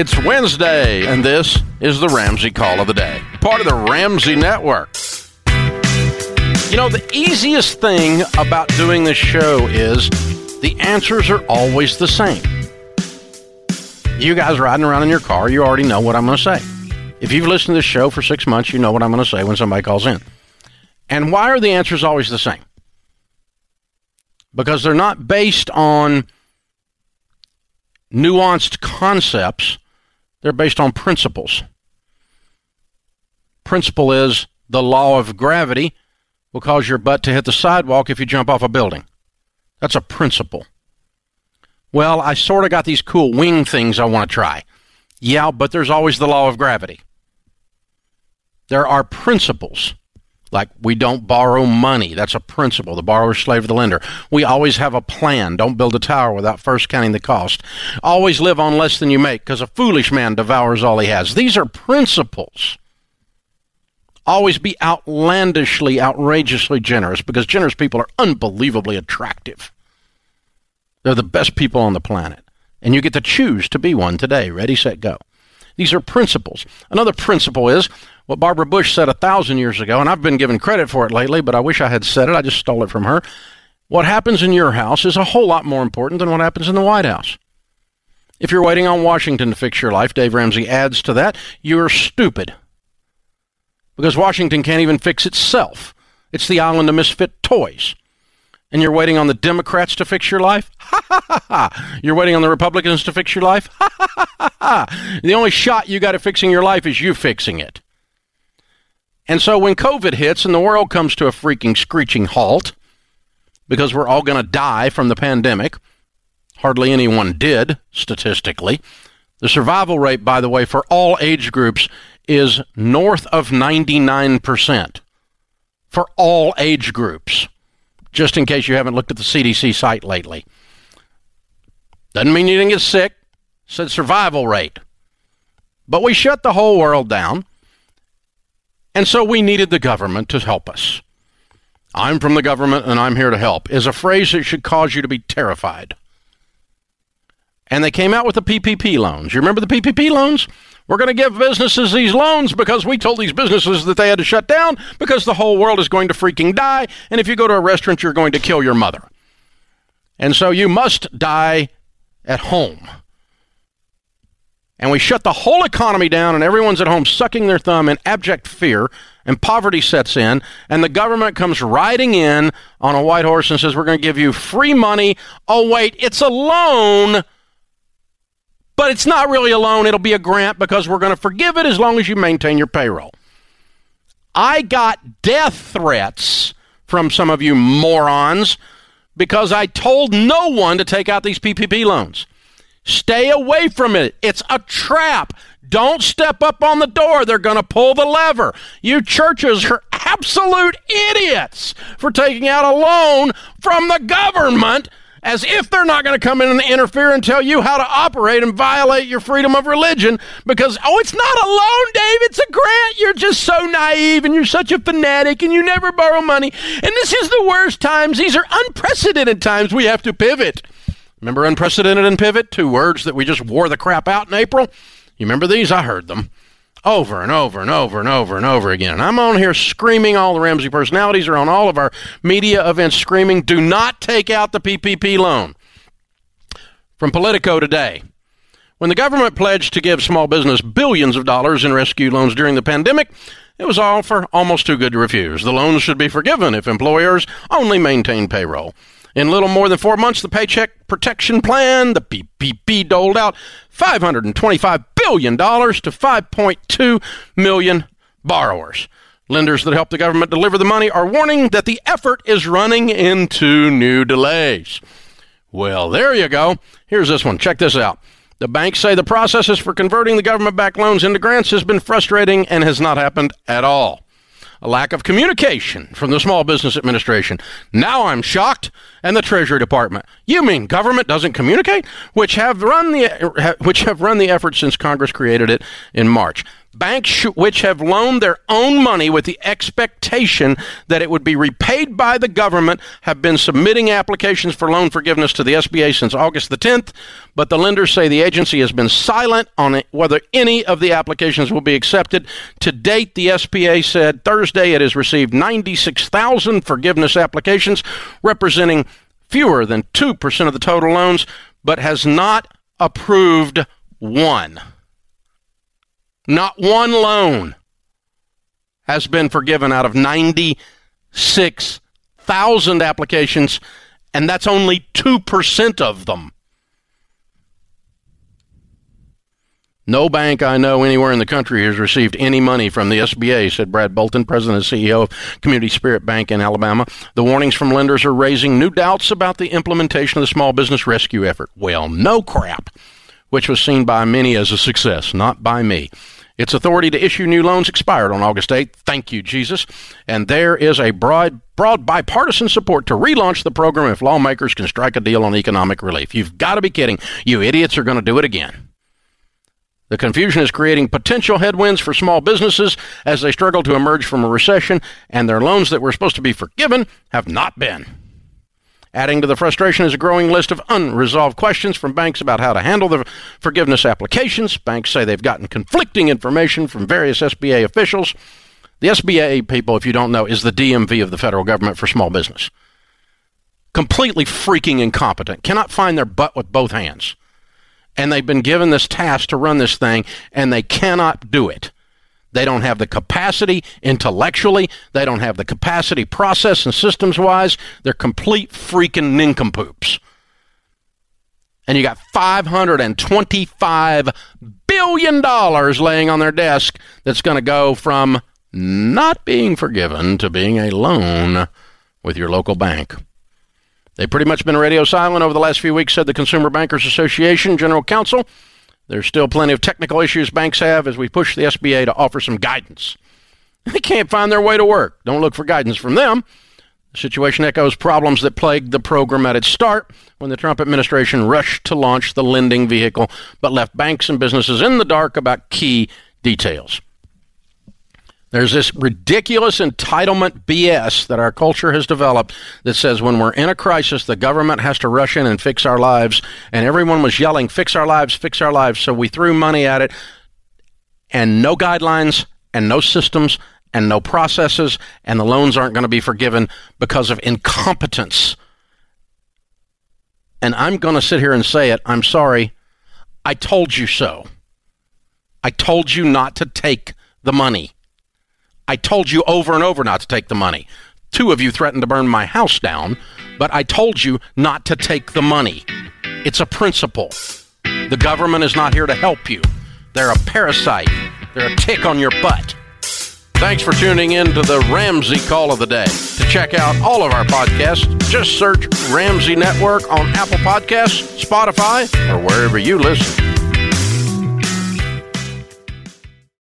It's Wednesday, and this is the Ramsey Call of the Day, part of the Ramsey Network. You know, the easiest thing about doing this show is the answers are always the same. You guys riding around in your car, you already know what I'm going to say. If you've listened to this show for six months, you know what I'm going to say when somebody calls in. And why are the answers always the same? Because they're not based on nuanced concepts, they're based on principles. Principle is the law of gravity will cause your butt to hit the sidewalk if you jump off a building. That's a principle. Well, I sort of got these cool wing things I want to try. Yeah, but there's always the law of gravity. There are principles. Like we don't borrow money. That's a principle. The borrower is slave to the lender. We always have a plan. Don't build a tower without first counting the cost. Always live on less than you make because a foolish man devours all he has. These are principles. Always be outlandishly, outrageously generous because generous people are unbelievably attractive. They're the best people on the planet. And you get to choose to be one today. Ready, set, go. These are principles. Another principle is what Barbara Bush said a thousand years ago, and I've been given credit for it lately, but I wish I had said it. I just stole it from her. What happens in your house is a whole lot more important than what happens in the White House. If you're waiting on Washington to fix your life, Dave Ramsey adds to that, you're stupid because Washington can't even fix itself. It's the island of misfit toys. And you're waiting on the Democrats to fix your life? Ha ha ha ha. You're waiting on the Republicans to fix your life? Ha ha ha ha. The only shot you got at fixing your life is you fixing it. And so when COVID hits and the world comes to a freaking screeching halt, because we're all going to die from the pandemic, hardly anyone did, statistically. The survival rate, by the way, for all age groups is north of 99% for all age groups, just in case you haven't looked at the CDC site lately. Doesn't mean you didn't get sick, said survival rate. But we shut the whole world down, and so we needed the government to help us. I'm from the government and I'm here to help is a phrase that should cause you to be terrified. And they came out with the PPP loans. You remember the PPP loans? We're going to give businesses these loans because we told these businesses that they had to shut down because the whole world is going to freaking die. And if you go to a restaurant, you're going to kill your mother. And so you must die at home. And we shut the whole economy down, and everyone's at home sucking their thumb in abject fear, and poverty sets in, and the government comes riding in on a white horse and says, We're going to give you free money. Oh, wait, it's a loan but it's not really a loan, it'll be a grant because we're going to forgive it as long as you maintain your payroll. I got death threats from some of you morons because I told no one to take out these PPP loans. Stay away from it. It's a trap. Don't step up on the door. They're going to pull the lever. You churches are absolute idiots for taking out a loan from the government as if they're not going to come in and interfere and tell you how to operate and violate your freedom of religion because, oh, it's not a loan, Dave, it's a grant. You're just so naive and you're such a fanatic and you never borrow money. And this is the worst times. These are unprecedented times we have to pivot. Remember unprecedented and pivot? Two words that we just wore the crap out in April? You remember these? I heard them over and over and over and over and over again. And I'm on here screaming, all the Ramsey personalities are on all of our media events screaming, do not take out the PPP loan. From Politico today. When the government pledged to give small business billions of dollars in rescue loans during the pandemic, it was all for almost too good to refuse. The loans should be forgiven if employers only maintain payroll. In little more than four months, the Paycheck Protection Plan, the PPP, doled out $525 billion to 5.2 million borrowers. Lenders that help the government deliver the money are warning that the effort is running into new delays. Well, there you go. Here's this one. Check this out. The banks say the processes for converting the government backed loans into grants has been frustrating and has not happened at all a lack of communication from the Small Business Administration. Now I'm shocked, and the Treasury Department. You mean government doesn't communicate? Which have run the which have run the effort since Congress created it in March. Banks which have loaned their own money with the expectation that it would be repaid by the government have been submitting applications for loan forgiveness to the SBA since August the 10th, but the lenders say the agency has been silent on whether any of the applications will be accepted. To date, the SBA said Thursday it has received 96,000 forgiveness applications, representing fewer than 2% of the total loans, but has not approved one. Not one loan has been forgiven out of 96,000 applications, and that's only 2% of them. No bank I know anywhere in the country has received any money from the SBA, said Brad Bolton, president and CEO of Community Spirit Bank in Alabama. The warnings from lenders are raising new doubts about the implementation of the small business rescue effort. Well, no crap, which was seen by many as a success, not by me. Its authority to issue new loans expired on August 8th. Thank you, Jesus. And there is a broad, broad bipartisan support to relaunch the program if lawmakers can strike a deal on economic relief. You've got to be kidding. You idiots are going to do it again. The confusion is creating potential headwinds for small businesses as they struggle to emerge from a recession, and their loans that were supposed to be forgiven have not been. Adding to the frustration is a growing list of unresolved questions from banks about how to handle the forgiveness applications. Banks say they've gotten conflicting information from various SBA officials. The SBA, people, if you don't know, is the DMV of the federal government for small business. Completely freaking incompetent, cannot find their butt with both hands. And they've been given this task to run this thing, and they cannot do it. They don't have the capacity intellectually. They don't have the capacity process and systems wise. They're complete freaking nincompoops. And you got $525 billion laying on their desk that's going to go from not being forgiven to being a loan with your local bank. They've pretty much been radio silent over the last few weeks, said the Consumer Bankers Association General Counsel. There's still plenty of technical issues banks have as we push the SBA to offer some guidance. They can't find their way to work. Don't look for guidance from them. The situation echoes problems that plagued the program at its start when the Trump administration rushed to launch the lending vehicle but left banks and businesses in the dark about key details. There's this ridiculous entitlement BS that our culture has developed that says when we're in a crisis, the government has to rush in and fix our lives. And everyone was yelling, fix our lives, fix our lives. So we threw money at it and no guidelines and no systems and no processes, and the loans aren't going to be forgiven because of incompetence. And I'm going to sit here and say it. I'm sorry. I told you so. I told you not to take the money. I told you over and over not to take the money. Two of you threatened to burn my house down, but I told you not to take the money. It's a principle. The government is not here to help you. They're a parasite. They're a tick on your butt. Thanks for tuning in to the Ramsey Call of the Day. To check out all of our podcasts, just search Ramsey Network on Apple Podcasts, Spotify, or wherever you listen.